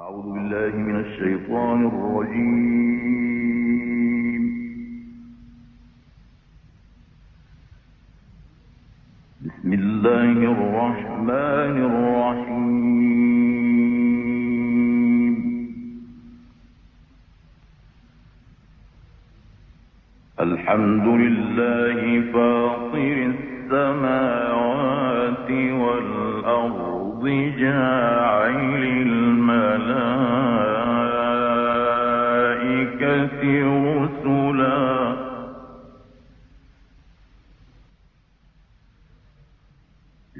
أعوذ بالله من الشيطان الرجيم. بسم الله الرحمن الرحيم. الحمد لله فاطر السماوات والأرض جاعل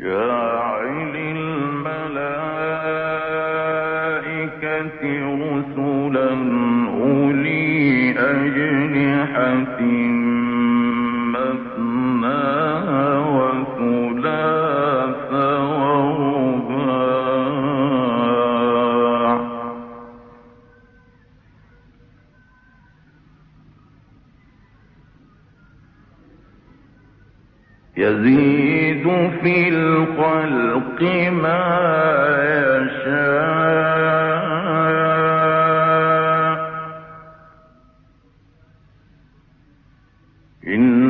جاعل الملائكة رسلا أولي أجنحة يزيد في الخلق ما يشاء. إن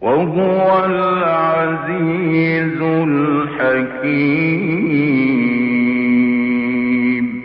وهو العزيز الحكيم.